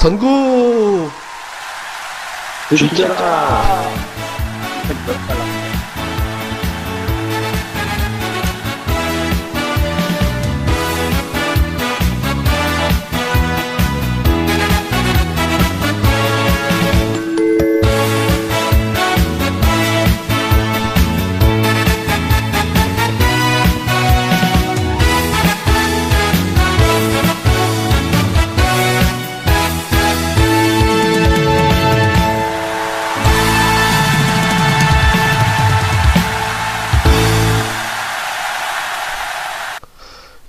전국 진짜.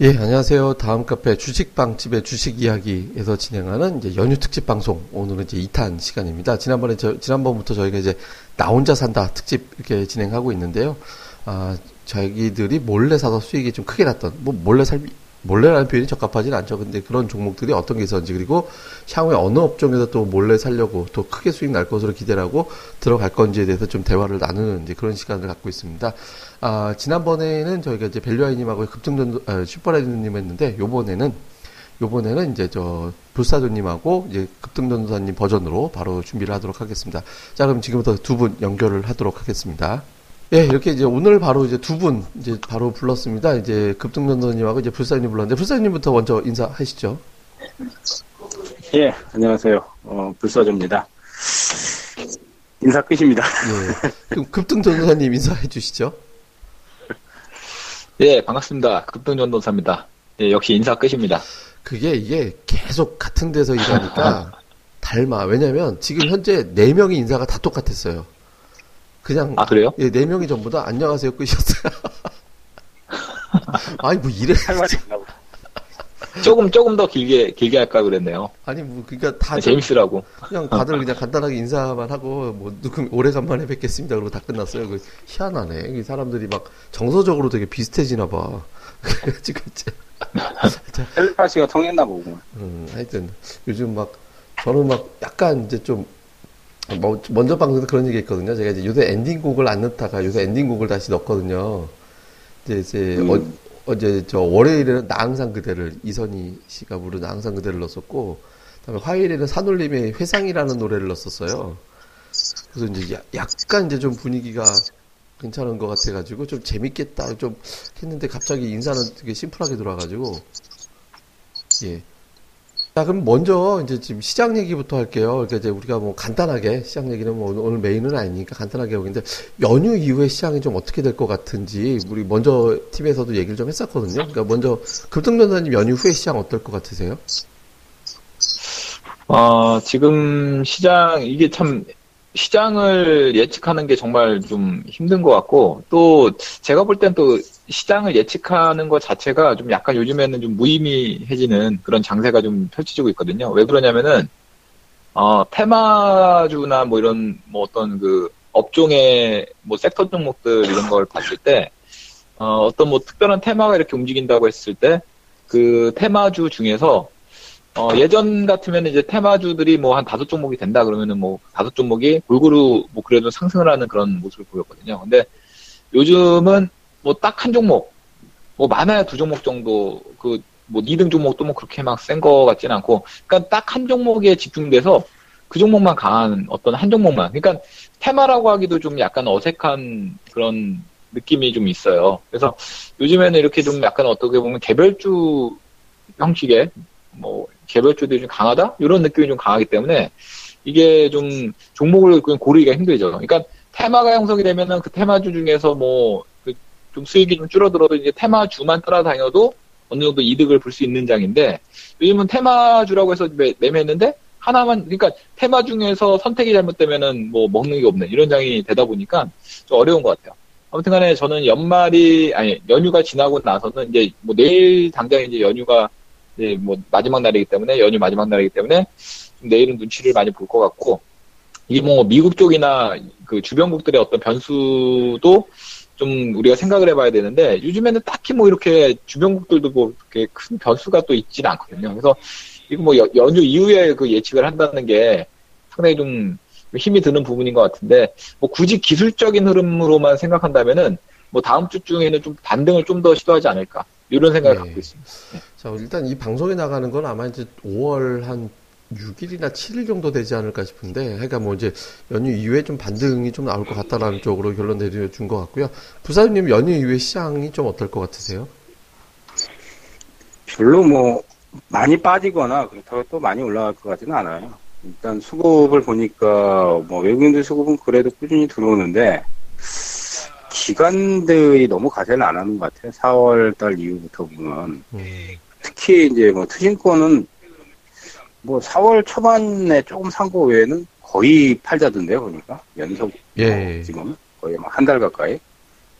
예, 안녕하세요. 다음 카페 주식방집의 주식 이야기에서 진행하는 이제 연휴 특집 방송. 오늘은 이제 2탄 시간입니다. 지난번에 저, 지난번부터 저희가 이제 나 혼자 산다 특집 이렇게 진행하고 있는데요. 아, 자기들이 몰래 사서 수익이 좀 크게 났던, 뭐 몰래 살, 몰래라는 표현이 적합하지는 않죠. 근데 그런 종목들이 어떤 게 있었는지 그리고 향후에 어느 업종에서 또 몰래 살려고 또 크게 수익 날 것으로 기대를 하고 들어갈 건지에 대해서 좀 대화를 나누는 이제 그런 시간을 갖고 있습니다. 아, 지난번에는 저희가 이제 벨류아이님하고 급등전 아, 슈퍼라이드님 했는데 요번에는 요번에는 이제 저 불사조님하고 이제 급등전도사님 버전으로 바로 준비를 하도록 하겠습니다. 자, 그럼 지금부터 두 분 연결을 하도록 하겠습니다. 예, 이렇게 이제 오늘 바로 이제 두 분 이제 바로 불렀습니다. 이제 급등전도님하고 이제 불사님 불렀는데 불사님부터 먼저 인사하시죠. 예, 안녕하세요. 어, 불사조입니다. 인사 끝입니다. 예. 그럼 급등전도사님 인사해 주시죠. 예, 반갑습니다. 급등전도사입니다. 예, 역시 인사 끝입니다. 그게 이게 계속 같은 데서 일하니까 닮아. 왜냐면 지금 현재 네 명의 인사가 다 똑같았어요. 그냥 아, 그래요? 예, 네 명이 전부 다 안녕하세요 끝이었어요. 아니 뭐 이래 할 말이 있나 보다. 조금, 조금 더 길게, 길게 할까 그랬네요. 아니 뭐 그러니까 다 네, 재밌으라고. 그냥 다들 그냥 간단하게 인사만 하고 뭐 누구 오래간만에 뵙겠습니다 그러고 다 끝났어요. 그 희한하네. 이 사람들이 막 정서적으로 되게 비슷해지나 봐. 그래가지고 이제 텔레파시가 통했나 보고. 음, 하여튼 요즘 막 저는 막 약간 이제 좀 뭐, 먼저 방송에서 그런 얘기 했거든요. 제가 이제 요새 엔딩곡을 안 넣다가 요새 엔딩곡을 다시 넣거든요. 이제, 이제 음. 어, 제 저 월요일에는 나 항상 그대를 이선희 씨가 부른 나 항상 그대를 넣었었고 그다음에 화요일에는 산울림의 회상이라는 노래를 넣었었어요. 그래서 이제 야- 약간 이제 좀 분위기가 괜찮은 것 같아가지고 좀 재밌겠다 좀 했는데 갑자기 인사는 되게 심플하게 돌아가지고 예. 자, 그럼 먼저 이제 지금 시장 얘기부터 할게요. 그러니까 이제 우리가 뭐 간단하게 시장 얘기는 뭐 오늘- 메인은 아니니까 간단하게 하고 있는데 연휴 이후에 시장이 좀 어떻게 될 것 같은지 우리 먼저 팀에서도 얘기를 좀 했었거든요. 그러니까 먼저 급등전사님 연휴 후에 시장 어떨 것 같으세요? 어, 지금 시장, 이게 참, 시장을 예측하는 게 정말 좀 힘든 것 같고, 또, 제가 볼 땐 또, 시장을 예측하는 것 자체가 좀 약간 요즘에는 좀 무의미해지는 그런 장세가 좀 펼쳐지고 있거든요. 왜 그러냐면은, 어, 테마주나 뭐 이런, 뭐 어떤 그, 업종의 뭐 섹터 종목들 이런 걸 봤을 때, 어, 어떤 뭐 특별한 테마가 이렇게 움직인다고 했을 때, 그 테마주 중에서 어, 예전 같으면 이제 테마주들이 뭐 한 다섯 종목이 된다 그러면은 뭐 다섯 종목이 골고루 뭐 그래도 상승을 하는 그런 모습을 보였거든요. 근데 요즘은 뭐 딱 한 종목, 뭐 많아야 두 종목 정도 그 뭐 2등 종목도 뭐 그렇게 막 센 거 같지는 않고, 그러니까 딱 한 종목에 집중돼서 그 종목만 강한 어떤 한 종목만, 그러니까 테마라고 하기도 좀 약간 어색한 그런 느낌이 좀 있어요. 그래서 요즘에는 이렇게 좀 약간 어떻게 보면 개별주 형식의 뭐 개별주들이 좀 강하다 이런 느낌이 좀 강하기 때문에 이게 좀 종목을 고르기가 힘들죠. 그러니까 테마가 형성이 되면은 그 테마주 중에서 뭐 좀 수익이 좀 줄어들어도 이제 테마주만 따라다녀도 어느 정도 이득을 볼 수 있는 장인데 요즘은 테마주라고 해서 매, 매매했는데 하나만 그러니까 테마 중에서 선택이 잘못되면은 뭐 먹는 게 없는 이런 장이 되다 보니까 좀 어려운 것 같아요. 아무튼간에 저는 연말이 아니 연휴가 지나고 나서는 이제 뭐 내일 당장 이제 연휴가 이제 뭐 마지막 날이기 때문에 연휴 마지막 날이기 때문에 좀 내일은 눈치를 많이 볼 것 같고 이게 뭐 미국 쪽이나 그 주변국들의 어떤 변수도 좀 우리가 생각을 해봐야 되는데 요즘에는 딱히 뭐 이렇게 주변국들도 뭐 이렇게 큰 변수가 또 있지는 않거든요. 그래서 이거 뭐 여- 연휴 이후에 그 예측을 한다는 게 상당히 좀 힘이 드는 부분인 것 같은데 뭐 굳이 기술적인 흐름으로만 생각한다면은 뭐 다음 주 중에는 좀 반등을 좀 더 시도하지 않을까 이런 생각을 네. 갖고 있습니다. 자, 일단 이 방송에 나가는 건 아마 이제 5월 한 6일이나 7일 정도 되지 않을까 싶은데, 그러니까 뭐 이제 연휴 이후에 좀 반등이 좀 나올 것 같다라는 쪽으로 결론 내려준 것 같고요. 부사님 연휴 이후에 시장이 좀 어떨 것 같으세요? 별로 뭐 많이 빠지거나 그렇다고 또 많이 올라갈 것 같지는 않아요. 일단 수급을 보니까 뭐 외국인들 수급은 그래도 꾸준히 들어오는데 기관들이 너무 가세를 안 하는 것 같아요. 4월 달 이후부터 보면 음, 특히 이제 뭐 투신권은 뭐 4월 초반에 조금 산 거 외에는 거의 팔자던데요 보니까 연속 예. 뭐 지금 거의 한달 가까이.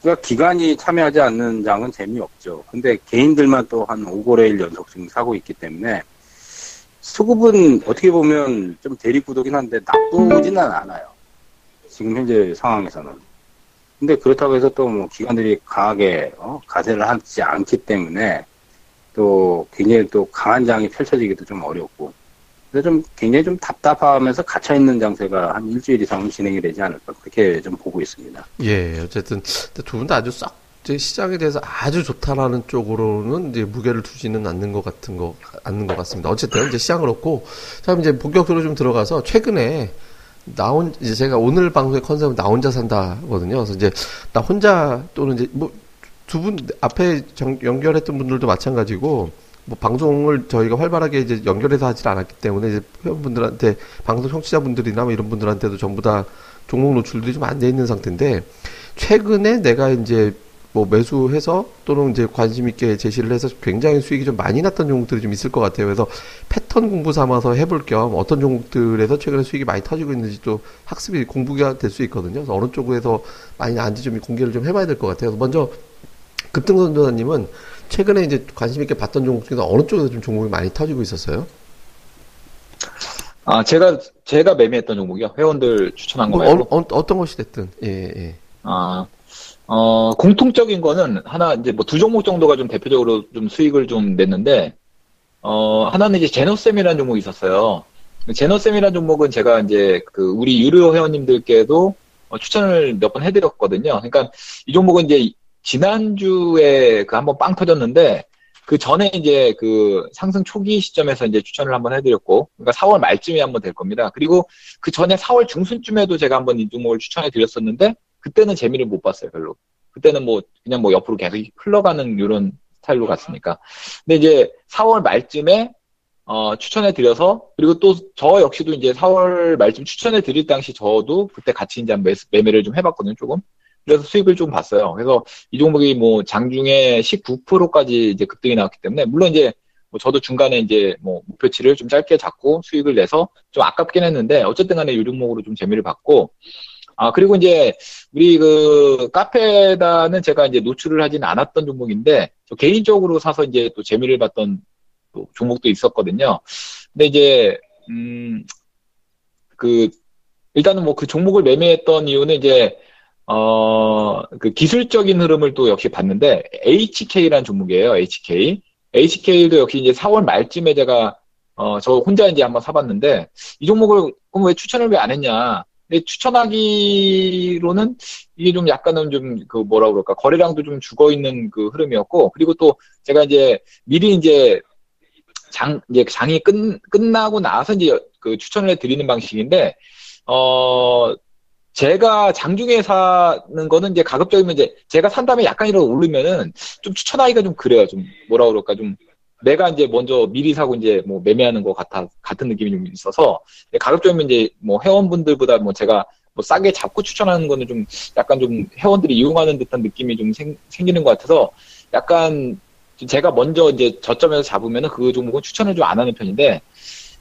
그러니까 기관이 참여하지 않는 장은 재미없죠. 근데 개인들만 또 한 5거래일 연속 지금 사고 있기 때문에 수급은 어떻게 보면 좀 대립구도긴 한데 나쁘지는 않아요. 지금 현재 상황에서는. 근데 그렇다고 해서 또 뭐 기관들이 강하게 어, 가세를 하지 않기 때문에 또 굉장히 또 강한 장이 펼쳐지기도 좀 어렵고 그래서 좀 굉장히 좀 답답하면서 갇혀 있는 장세가 한 일주일 이상은 진행이 되지 않을까 그렇게 좀 보고 있습니다. 예, 어쨌든 두 분 다 아주 싹 시장에 대해서 아주 좋다라는 쪽으로는 이제 무게를 두지는 않는 것 같은 거 않는 것 같습니다. 어쨌든 이제 시장 그렇고 자 이제 본격적으로 좀 들어가서 최근에 나온 이제 제가 오늘 방송의 컨셉은 나 혼자 산다거든요. 그래서 이제 나 혼자 또는 이제 뭐 두 분 앞에 정- 연결했던 분들도 마찬가지고 뭐 방송을 저희가 활발하게 이제 연결해서 하질 않았기 때문에 이제 회원분들한테 방송 청취자분들이나 뭐 이런 분들한테도 전부 다 종목 노출들이 좀 안 돼 있는 상태인데 최근에 내가 이제 뭐 매수해서 또는 이제 관심 있게 제시를 해서 굉장히 수익이 좀 많이 났던 종목들이 좀 있을 것 같아요. 그래서 패턴 공부 삼아서 해볼 겸 어떤 종목들에서 최근에 수익이 많이 터지고 있는지 또 학습이 공부가 될 수 있거든요. 그래서 어느 쪽에서 많이 나는지 좀 공개를 좀 해봐야 될 것 같아요. 그래서 먼저 급등선 전사님은 최근에 이제 관심 있게 봤던 종목 중에서 어느 쪽에서 좀 종목이 많이 터지고 있었어요? 아, 제가, 제가 매매했던 종목이요. 회원들 추천한 거뭐 말고. 어, 어, 떤 것이 됐든 예 예. 아, 어, 공통적인 거는 하나, 이제 뭐 두 종목 정도가 좀 대표적으로 좀 수익을 좀 냈는데, 어, 하나는 이제 제노쌤이라는 종목이 있었어요. 제노쌤이라는 종목은 제가 이제 그 우리 유료 회원님들께도 어, 추천을 몇 번 해드렸거든요. 그러니까 이 종목은 이제 지난주에 그 한번 빵 터졌는데, 그 전에 이제 그 상승 초기 시점에서 이제 추천을 한번 해드렸고, 그러니까 4월 말쯤에 한번 될 겁니다. 그리고 그 전에 4월 중순쯤에도 제가 한번 이 종목을 추천해 드렸었는데, 그때는 재미를 못 봤어요, 별로. 그때는 뭐, 그냥 뭐 옆으로 계속 흘러가는 이런 스타일로 갔으니까. 근데 이제 4월 말쯤에, 어, 추천해 드려서, 그리고 또 저 역시도 이제 4월 말쯤 추천해 드릴 당시 저도 그때 같이 이제 매, 매매를 좀 해봤거든요, 조금. 그래서 수익을 좀 봤어요. 그래서 이 종목이 뭐 장중에 19%까지 이제 급등이 나왔기 때문에, 물론 이제 뭐 저도 중간에 이제 뭐 목표치를 좀 짧게 잡고 수익을 내서 좀 아깝긴 했는데, 어쨌든 간에 이 종목으로 좀 재미를 봤고, 아, 그리고 이제, 우리 그, 카페다는 제가 이제 노출을 하진 않았던 종목인데, 저 개인적으로 사서 이제 또 재미를 봤던 또 종목도 있었거든요. 근데 이제, 음, 그, 일단은 뭐 그 종목을 매매했던 이유는 이제, 어, 그 기술적인 흐름을 또 역시 봤는데, HK라는 종목이에요, HK. HK도 역시 이제 4월 말쯤에 제가, 어, 저 혼자 이제 한번 사봤는데, 이 종목을, 그럼 왜 추천을 왜 안 했냐. 근데 추천하기로는 이게 좀 약간은 좀 그 뭐라 그럴까 거래량도 좀 죽어 있는 그 흐름이었고 그리고 또 제가 이제 미리 이제 장 이제 장이 끝 끝나고 나서 이제 그 추천을 해 드리는 방식인데 어 제가 장중에 사는 거는 이제 가급적이면 이제 제가 산 다음에 약간이라도 오르면은 좀 추천하기가 좀 그래요. 좀 뭐라 그럴까? 좀 내가 이제 먼저 미리 사고 이제 뭐 매매하는 것 같아 같은 느낌이 좀 있어서 가급적이면 이제 뭐 회원분들보다 뭐 제가 뭐 싸게 잡고 추천하는 거는 좀 약간 좀 회원들이 이용하는 듯한 느낌이 좀 생, 생기는 것 같아서 약간 좀 제가 먼저 이제 저점에서 잡으면은 그 종목은 추천을 좀 안 하는 편인데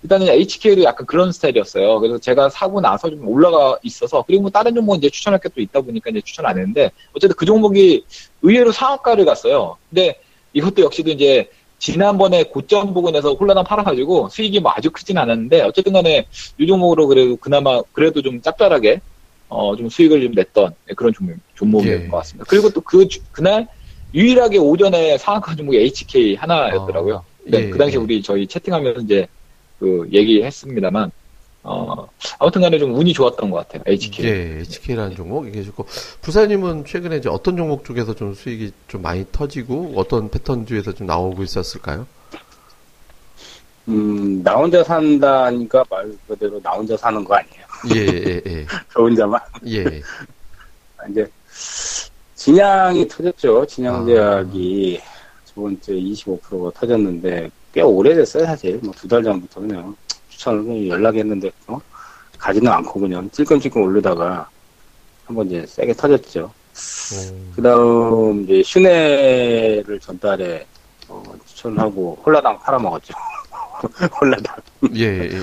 일단은 HK도 약간 그런 스타일이었어요. 그래서 제가 사고 나서 좀 올라가 있어서 그리고 뭐 다른 종목 이제 추천할 게 또 있다 보니까 이제 추천 안 했는데 어쨌든 그 종목이 의외로 상한가를 갔어요. 근데 이것도 역시도 이제 지난번에 고점 부근에서 홀라당 팔아가지고 수익이 뭐 아주 크진 않았는데 어쨌든 간에 이 종목으로 그래도 그나마 그래도 좀 짭짤하게 어 좀 수익을 좀 냈던 그런 종목, 종목이었던 예. 것 같습니다. 그리고 또 그 그날 유일하게 오전에 상한가 종목이 HK 하나였더라고요. 아, 네, 예, 그 당시 예. 우리 저희 채팅하면서 이제 그 얘기했습니다만 어 아무튼간에 좀 운이 좋았던 것 같아요. HK. 예, HK라는 종목 이게 좋고 부사님은 최근에 이제 어떤 종목 쪽에서 좀 수익이 좀 많이 터지고 어떤 패턴주에서 좀 나오고 있었을까요? 음, 나 혼자 산다니까 말 그대로 나 혼자 사는 거 아니에요. 예, 예, 예. 저 혼자만. 예. 이제, 진양이 터졌죠. 아. 진양제약이 저번 주에 25%가 터졌는데, 꽤 오래됐어요, 사실. 뭐 두 달 전부터 그냥 추천을 연락했는데, 어? 가지는 않고 그냥 찔끔찔끔 오르다가 한번 이제 세게 터졌죠. 오. 그 다음, 이제, 슈네를 전달에, 어, 추천하고, 홀라당 팔아먹었죠. 홀라당. 예, 예, 예.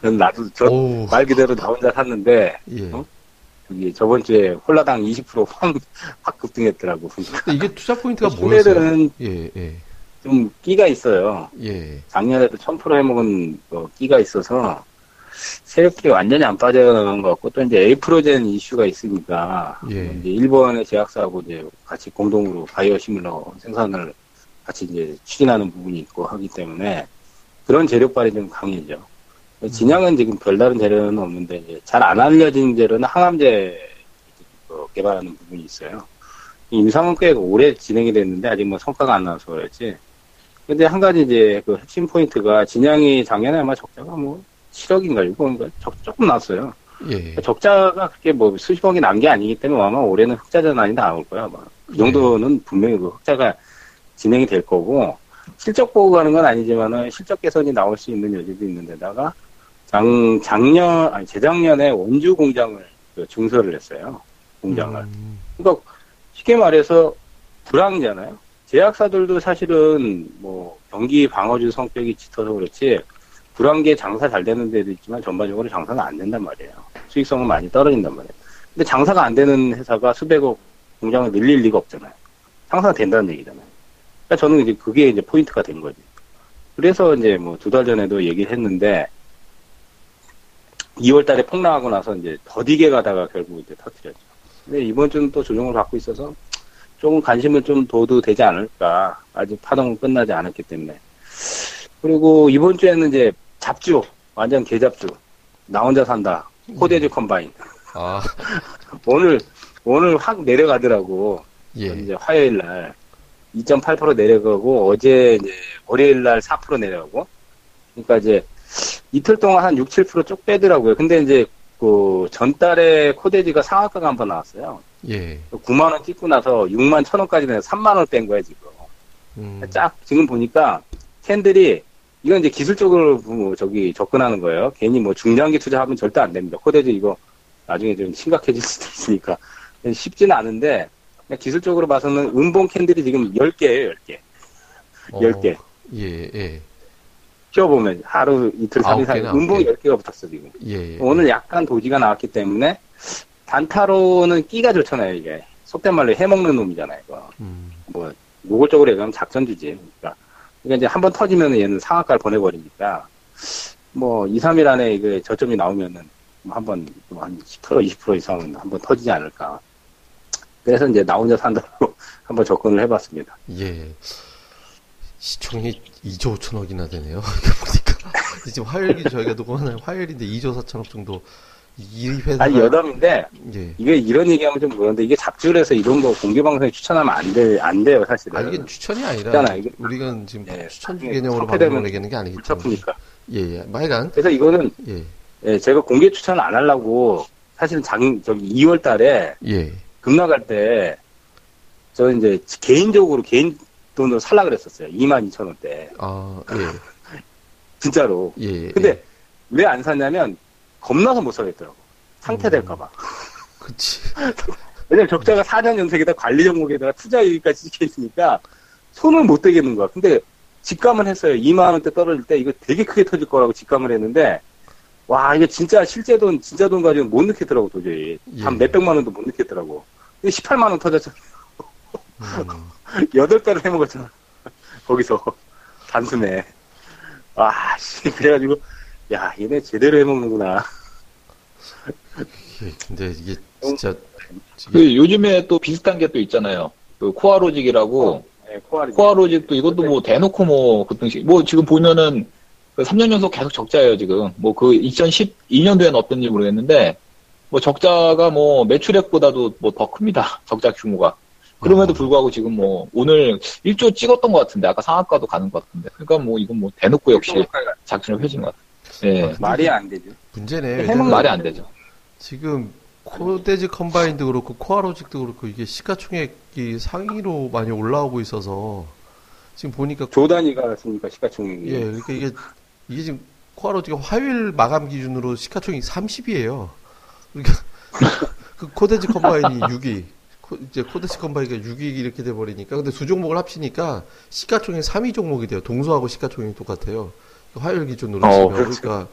그럼 나도, 저, 오. 말 그대로 나 혼자 샀는데, 예. 어? 저기, 저번 주에 홀라당 20%확 확 급등했더라고. 이게 투자 포인트가 뭐였어요? 예, 예. 좀 끼가 있어요. 예. 작년에도 1000% 해먹은 어, 끼가 있어서, 세력들이 완전히 안 빠져나간 것 같고, 또 이제 에이프로젠 이슈가 있으니까, 예. 이제 일본의 제약사하고 이제 같이 공동으로 바이오 시뮬러 생산을 같이 이제 추진하는 부분이 있고 하기 때문에 그런 재료빨이 좀 강해져. 진양은 지금 별다른 재료는 없는데 이제 잘안 알려진 재료는 항암제 어, 개발하는 부분이 있어요. 임상은 꽤 오래 진행이 됐는데 아직 뭐 성과가 안 나와서 그렇지. 근데 한 가지 이제 그 핵심 포인트가 진양이 작년에 아마 적자가 뭐 7억인가 6억인가 적, 조금 났어요. 예. 적자가 그렇게 뭐 수십억이 난 게 아니기 때문에 아마 올해는 흑자 전환이 나올 거야. 아마. 그 정도는 분명히 그 흑자가 진행이 될 거고 실적 보고 가는 건 아니지만은 실적 개선이 나올 수 있는 여지도 있는데다가 장 작년 아니 재작년에 원주 공장을 그 증설을 했어요. 공장을. 음, 그러니까 쉽게 말해서 불황이잖아요. 제약사들도 사실은 뭐 경기 방어주 성격이 짙어서 그렇지 불황기에 장사 잘 되는 데도 있지만 전반적으로 장사가 안 된단 말이에요. 수익성은 많이 떨어진단 말이에요. 근데 장사가 안 되는 회사가 수백억 공장을 늘릴 리가 없잖아요. 장사가 된다는 얘기잖아요. 그러니까 저는 이제 그게 이제 포인트가 된 거지. 그래서 이제 뭐 두 달 전에도 얘기를 했는데 2월 달에 폭락하고 나서 이제 더디게 가다가 결국 이제 터뜨렸죠. 근데 이번 주는 또 조정을 받고 있어서 조금 관심을 좀 둬도 되지 않을까. 아직 파동은 끝나지 않았기 때문에. 그리고 이번 주에는 이제 잡주, 완전 개잡주. 나 혼자 산다. 코데즈 컴바인. 아, 오늘, 오늘 확 내려가더라고. 예. 이제 화요일 날. 2.8% 내려가고, 어제 이제 월요일 날 4% 내려가고. 그러니까 이제 이틀 동안 한 6, 7%쭉 빼더라고요. 근데 이제 그 전달에 코데즈가 상한가가 한 번 나왔어요. 예. 9만 원 찍고 나서 6만 천 원까지 내서 3만 원 뺀 거야 지금. 음, 쫙 지금 보니까 캔들이 이건 이제 기술적으로 뭐 저기 접근하는 거예요. 괜히 뭐 중장기 투자하면 절대 안 됩니다. 코데지 이거 나중에 좀 심각해질 수도 있으니까 쉽지는 않은데 기술적으로 봐서는 은봉 캔들이 지금 10개예요, 10개. 어, 10개. 예, 예. 키워보면 하루 이틀 3일 사이 개. 10개가 붙었어 지금. 예. 오늘 약간 도지가 나왔기 때문에 단타로는 끼가 좋잖아요, 이게. 속된 말로 해먹는 놈이잖아요, 이거. 음, 뭐, 노골적으로 얘기하면 작전주지. 그러니까, 그러니까 이제 한 번 터지면 얘는 상한가를 보내버리니까, 뭐, 2, 3일 안에 이게 저점이 나오면은, 뭐 한번, 뭐한 10%, 20% 이상은 한 번 터지지 않을까. 그래서 이제 나 혼자 산다고 한번 접근을 해봤습니다. 예. 시총이 2조 5천억이나 되네요. 보니까. 지금 화요일 저희가 녹음하는 화요일인데 2조 4천억 정도 이 회사 아니, 여담인데, 예. 이게 이런 얘기하면 좀 그런데, 이게 잡주를 해서 이런 거 공개 방송에 추천하면 안 돼, 안 돼요, 사실은. 아 이게 추천이 아니라 있잖아, 이게. 우리가 지금 예, 나중에 개념으로 방송을 얘기하는 게 아니기 때문에 아프니까. 예, 예. 뭐 하여간 그래서 이거는, 예. 예, 제가 공개 추천을 안 하려고, 사실은 작, 저기 2월 달에 예. 급락할 때, 저는 이제 개인적으로 개인 돈으로 살라 그랬었어요. 2만 2천 원대. 아, 예. 진짜로. 예. 예. 근데 왜 안 샀냐면, 겁나서 못 사겠더라고. 상태 음. 될까봐. 그치. 왜냐면 적자가 4년 연속에다 관리 종목에다가 투자 이익까지 찍혀 있으니까, 손을 못 대겠는 거야. 근데 직감을 했어요. 2만 원대 떨어질 때 이거 되게 크게 터질 거라고 직감을 했는데, 와, 이게 진짜 실제 돈, 진짜 돈 가지고 못 넣겠더라고, 도저히. 예. 한 몇백만 원도 못. 근데 18만 원 터졌잖아. 음, 여덟 달을 해먹었잖아. 거기서. 단숨에. 와, 씨. 그래가지고, 야, 얘네 제대로 해먹는구나. 예. 근데 이게 진짜 그 요즘에 또 비슷한 게 또 있잖아요. 그 코아로직이라고 네, 코알이. 코아로직도 이것도 뭐 대놓고 뭐 급등식 뭐 지금 보면은 그 3년 연속 계속 적자예요 지금 뭐 그 2012년도에는 어떤지 모르겠는데 뭐 적자가 뭐 매출액보다도 뭐 더 큽니다 적자 규모가 그럼에도 불구하고 지금 뭐 오늘 1조 찍었던 것 같은데 아까 상한가도 가는 것 같은데 그러니까 뭐 이건 뭐 대놓고 역시 작전을 펼친 것 같아요. 예. 아, 말이 안 되죠. 문제네. 해먹는 왜냐면 말이 안 되죠. 지금 코데지 컴바인도 그렇고 코아로직도 그렇고 이게 시가총액이 상위로 많이 올라오고 있어서 지금 보니까 조 단위가 있으니까 시가총액이. 예, 그러니까 이게 이게 지금 코아로직가 화요일 마감 기준으로 시가총액 30이에요. 그러니까 그 코데지 컴바인이 6위. 코, 이제 코데지 컴바인이 6위 이렇게 돼 버리니까 근데 두 종목을 합치니까 시가총액 3위 종목이 돼요. 동수하고 시가총액이 똑같아요. 화요일 기준으로 어, 그렇죠. 그러니까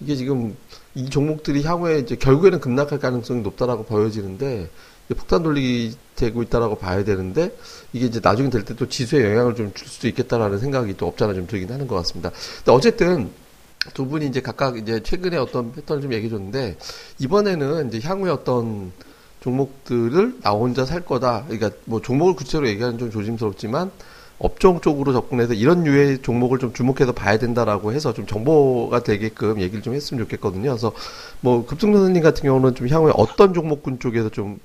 이게 지금 이 종목들이 향후에 이제 결국에는 급락할 가능성이 높다라고 보여지는데 이제 폭탄 돌리기 되고 있다라고 봐야 되는데 이게 이제 나중에 될 때 또 지수에 영향을 좀 줄 수도 있겠다라는 생각이 또 없잖아 좀 들긴 하는 것 같습니다. 근데 어쨌든 두 분이 이제 각각 이제 최근에 어떤 패턴을 좀 얘기해 줬는데 이번에는 이제 향후에 어떤 종목들을 나 혼자 살 거다. 그러니까 뭐 종목을 구체로 얘기하는 좀 조심스럽지만 업종 쪽으로 접근해서 이런 류의 종목을 좀 주목해서 봐야 된다라고 해서 좀 정보가 되게끔 얘기를 좀 했으면 좋겠거든요. 그래서 뭐 급승 선생님 같은 경우는 좀 향후에 어떤 종목군 쪽에서 좀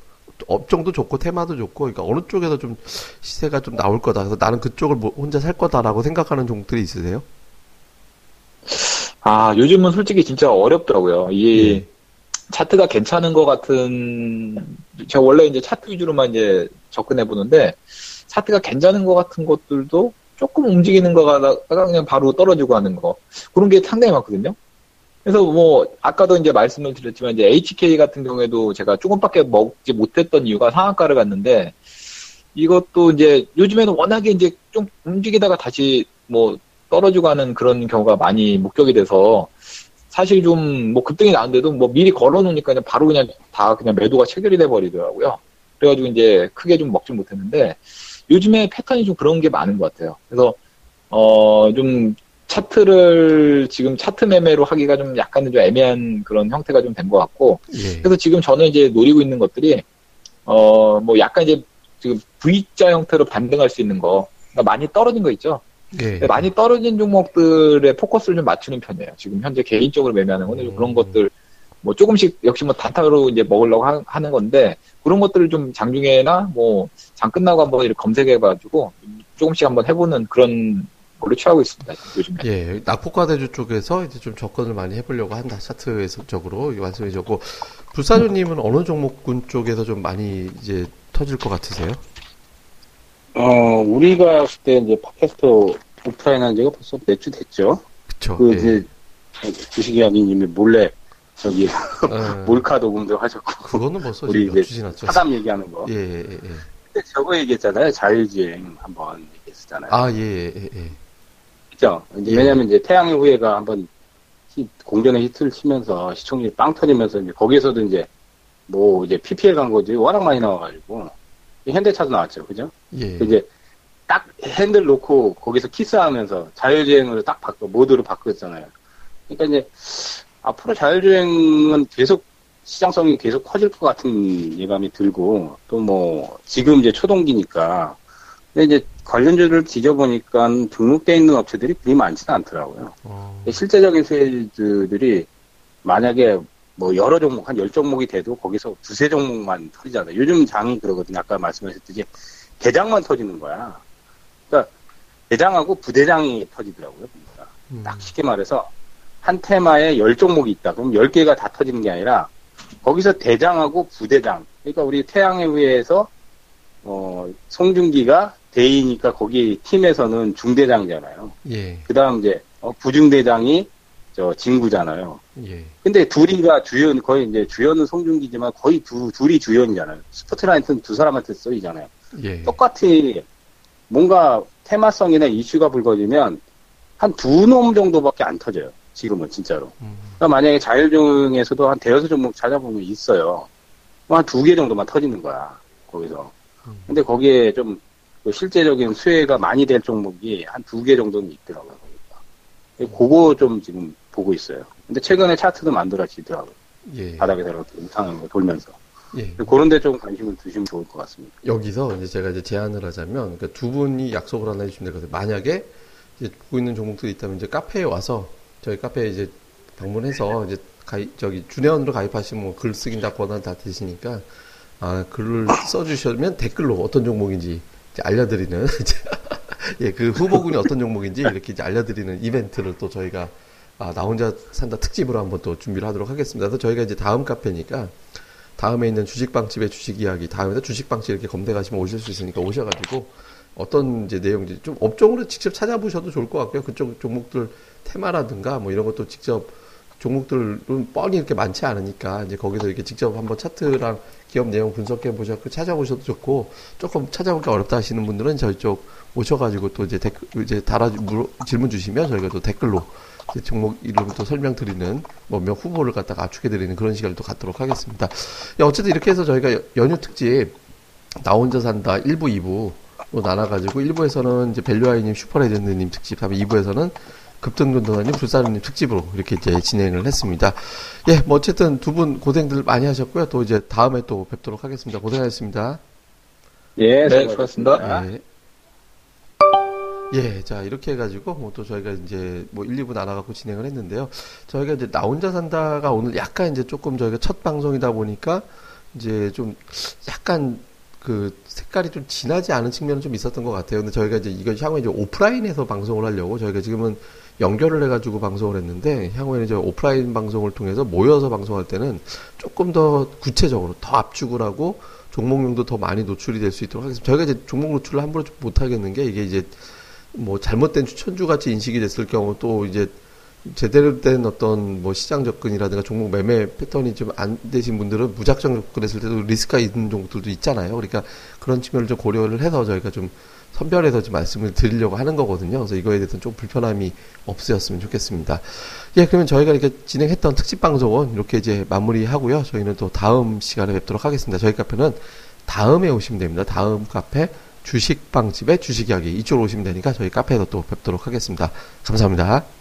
업종도 좋고 테마도 좋고 그러니까 어느 쪽에서 좀 시세가 좀 나올 거다. 그래서 나는 그쪽을 뭐 혼자 살 거다라고 생각하는 종목들이 있으세요? 아 요즘은 솔직히 진짜 어렵더라고요. 이 예. 차트가 괜찮은 것 같은 제가 원래 이제 차트 위주로만 이제 접근해 보는데 차트가 괜찮은 것 같은 것들도 조금 움직이는 거 가 다가 그냥 바로 떨어지고 하는 거 그런 게 상당히 많거든요. 그래서 뭐 아까도 이제 말씀을 드렸지만 이제 HK 같은 경우에도 제가 조금밖에 먹지 못했던 이유가 상한가를 갔는데 이것도 이제 요즘에는 워낙에 이제 좀 움직이다가 다시 뭐 떨어지고 하는 그런 경우가 많이 목격이 돼서 사실 좀 뭐 급등이 나는데도 뭐 미리 걸어놓으니까 그냥 바로 그냥 다 그냥 매도가 체결이 돼 버리더라고요. 그래가지고 이제 크게 좀 먹지 못했는데 요즘에 패턴이 좀 그런 게 많은 것 같아요. 그래서 어 좀 차트를 지금 차트 매매로 하기가 좀 약간은 좀 애매한 그런 형태가 좀 된 것 같고 예. 그래서 지금 저는 이제 노리고 있는 것들이 어 뭐 약간 이제 지금 V자 형태로 반등할 수 있는 거 그러니까 많이 떨어진 거 있죠. 예. 근데 많이 떨어진 종목들의 포커스를 좀 맞추는 편이에요. 지금 현재 개인적으로 매매하는 거는 좀 그런 음. 것들 뭐 조금씩 역시 뭐 단타로 이제 먹으려고 하, 하는 건데 그런 것들을 좀 장중에나 뭐 장 끝나고 한번 이렇게 검색해가지고 조금씩 한번 해보는 그런 걸로 취하고 있습니다. 요즘에. 예, 낙폭과 대주 쪽에서 이제 좀 접근을 많이 해보려고 한다. 차트에서적으로 말씀해 주셨고, 불사조님은 어느 종목군 쪽에서 좀 많이 이제 터질 것 같으세요? 어, 우리가 했을 때 이제 팟캐스트 오프라인 한 지가 벌써 몇 주 됐죠. 그쵸. 그 예. 이제 주식이야기님이 몰래 저기 어, 몰카 녹음도 하셨고 그거는 벌써 우리 이제 주 지났죠. 사담 얘기하는 거. 예, 예, 예. 근데 저거 얘기했잖아요. 자율주행 한번 얘기했었잖아요. 아, 예, 예, 예. 그죠? 이제 예. 왜냐면 이제 태양의 후예가 한번 히- 공전의 히트를 치면서 시청률이 빵 터지면서 이제 거기에서도 이제 뭐 이제 PPL 광고들이 워낙 많이 나와가지고 현대차도 나왔죠. 그죠? 예. 그 이제 딱 핸들 놓고 거기서 키스하면서 자율주행으로 딱 바꿔 모드로 바꾸었잖아요. 그러니까 이제 앞으로 자율주행은 계속 시장성이 계속 커질 것 같은 예감이 들고 또 뭐 지금 이제 초동기니까 근데 이제 관련주를 뒤져보니까 등록돼 있는 업체들이 그리 많지는 않더라고요. 어, 실제적인 수혜주들이 만약에 뭐 여러 종목 한 열 종목이 돼도 거기서 두세 종목만 터지잖아요. 요즘 장이 그러거든요. 아까 말씀하셨듯이 대장만 터지는 거야. 그러니까 대장하고 부대장이 터지더라고요. 보니까. 음, 딱 쉽게 말해서 한 테마에 열 종목이 있다. 그럼 열 개가 다 터지는 게 아니라 거기서 대장하고 부대장. 그러니까 우리 태양에 의해서 어 송중기가 대이니까 거기 팀에서는 중대장이잖아요. 예, 그다음 이제 어, 부중대장이 저 진구잖아요. 예. 근데 둘이가 주연 거의 이제 주연은 송중기지만 거의 두 둘이 주연이잖아요. 스포트라이트는 두 사람한테 쓰이잖아요. 예. 똑같이 뭔가 테마성이나 이슈가 불거지면 한 두 놈 정도밖에 안 터져요. 지금은 진짜로. 음, 그러니까 만약에 자율 중에서도 한 대여섯 종목 찾아보면 있어요. 한 두 개 정도만 터지는 거야. 거기서. 음. 근데 거기에 좀그 실제적인 수혜가 많이 될 종목이 한 두 개 정도는 있더라고요. 거기가. 그거 좀 지금 보고 있어요. 근데 최근에 차트도 만들어지더라고요. 예. 바닥에서 이렇게 거 돌면서. 예. 그런 데 좀 관심을 두시면 좋을 것 같습니다. 여기서 이제 제가 이제 제안을 하자면 그러니까 두 분이 약속을 하나 해주시면 되거든요. 만약에 이제 보고 있는 종목들이 있다면 이제 카페에 와서 저희 카페에 이제 방문해서 이제 가입 저기 준회원으로 가입하시면 뭐 글쓰기 다 권한 다 되시니까 아, 글을 써주시면 댓글로 어떤 종목인지 알려드리는 예, 그 후보군이 어떤 종목인지 이렇게 알려드리는 이벤트를 또 저희가 아, 나 혼자 산다 특집으로 한번 또 준비를 하도록 하겠습니다. 그래서 저희가 이제 다음 카페니까 다음에 있는 주식방집의 주식 이야기, 다음에 주식방집 이렇게 검색하시면 오실 수 있으니까 오셔가지고 어떤 이제 내용인지 좀 업종으로 직접 찾아보셔도 좋을 것 같고요. 그쪽 종목들 테마라든가 뭐 이런 것도 직접 종목들은 뻔히 이렇게 많지 않으니까 이제 거기서 이렇게 직접 한번 차트랑 기업 내용 분석해 보셔서 찾아보셔도 좋고 조금 찾아보기 어렵다 하시는 분들은 저희 쪽 오셔가지고 또 이제 댓글 이제 달아 물 질문 주시면 저희가 또 댓글로 종목 이름 또 설명드리는 뭐몇 후보를 갖다가 압축해 드리는 그런 시간을 또 갖도록 하겠습니다. 야, 어쨌든 이렇게 해서 저희가 연휴 특집 나 혼자 산다 1부, 2부로 나눠가지고 1부에서는 이제 벨류아이님 슈퍼레전드님 특집, 다음에 2부에서는 급등근도사님 불사르님 특집으로 이렇게 이제 진행을 했습니다. 예, 뭐 어쨌든 두 분 고생들 많이 하셨고요. 또 이제 다음에 또 뵙도록 하겠습니다. 고생하셨습니다. 예, 네, 수고하셨습니다. 예. 예, 자, 이렇게 해가지고, 뭐 또 저희가 이제 뭐 1, 2부 나눠갖고 진행을 했는데요. 저희가 이제 나 혼자 산다가 오늘 약간 이제 조금 저희가 첫 방송이다 보니까 이제 좀 약간 그 색깔이 좀 진하지 않은 측면은 좀 있었던 것 같아요. 근데 저희가 이제 이거 향후에 이제 오프라인에서 방송을 하려고 저희가 지금은 연결을 해가지고 방송을 했는데 향후에는 이제 오프라인 방송을 통해서 모여서 방송할 때는 조금 더 구체적으로 더 압축을 하고 종목명도 더 많이 노출이 될 수 있도록 하겠습니다. 저희가 이제 종목 노출을 함부로 못 하겠는 게 이게 이제 뭐 잘못된 추천주 같이 인식이 됐을 경우 또 이제 제대로 된 어떤 뭐 시장 접근이라든가 종목 매매 패턴이 좀 안 되신 분들은 무작정 접근했을 때도 리스크가 있는 종목들도 있잖아요. 그러니까 그런 측면을 좀 고려를 해서 저희가 좀 선별해서 좀 말씀을 드리려고 하는 거거든요. 그래서 이거에 대해서는 좀 불편함이 없으셨으면 좋겠습니다. 예, 그러면 저희가 이렇게 진행했던 특집 방송은 이렇게 이제 마무리하고요. 저희는 또 다음 시간에 뵙도록 하겠습니다. 저희 카페는 다음에 오시면 됩니다. 다음 카페 주식방집의 주식 이야기 이쪽으로 오시면 되니까 저희 카페에서 또 뵙도록 하겠습니다. 감사합니다.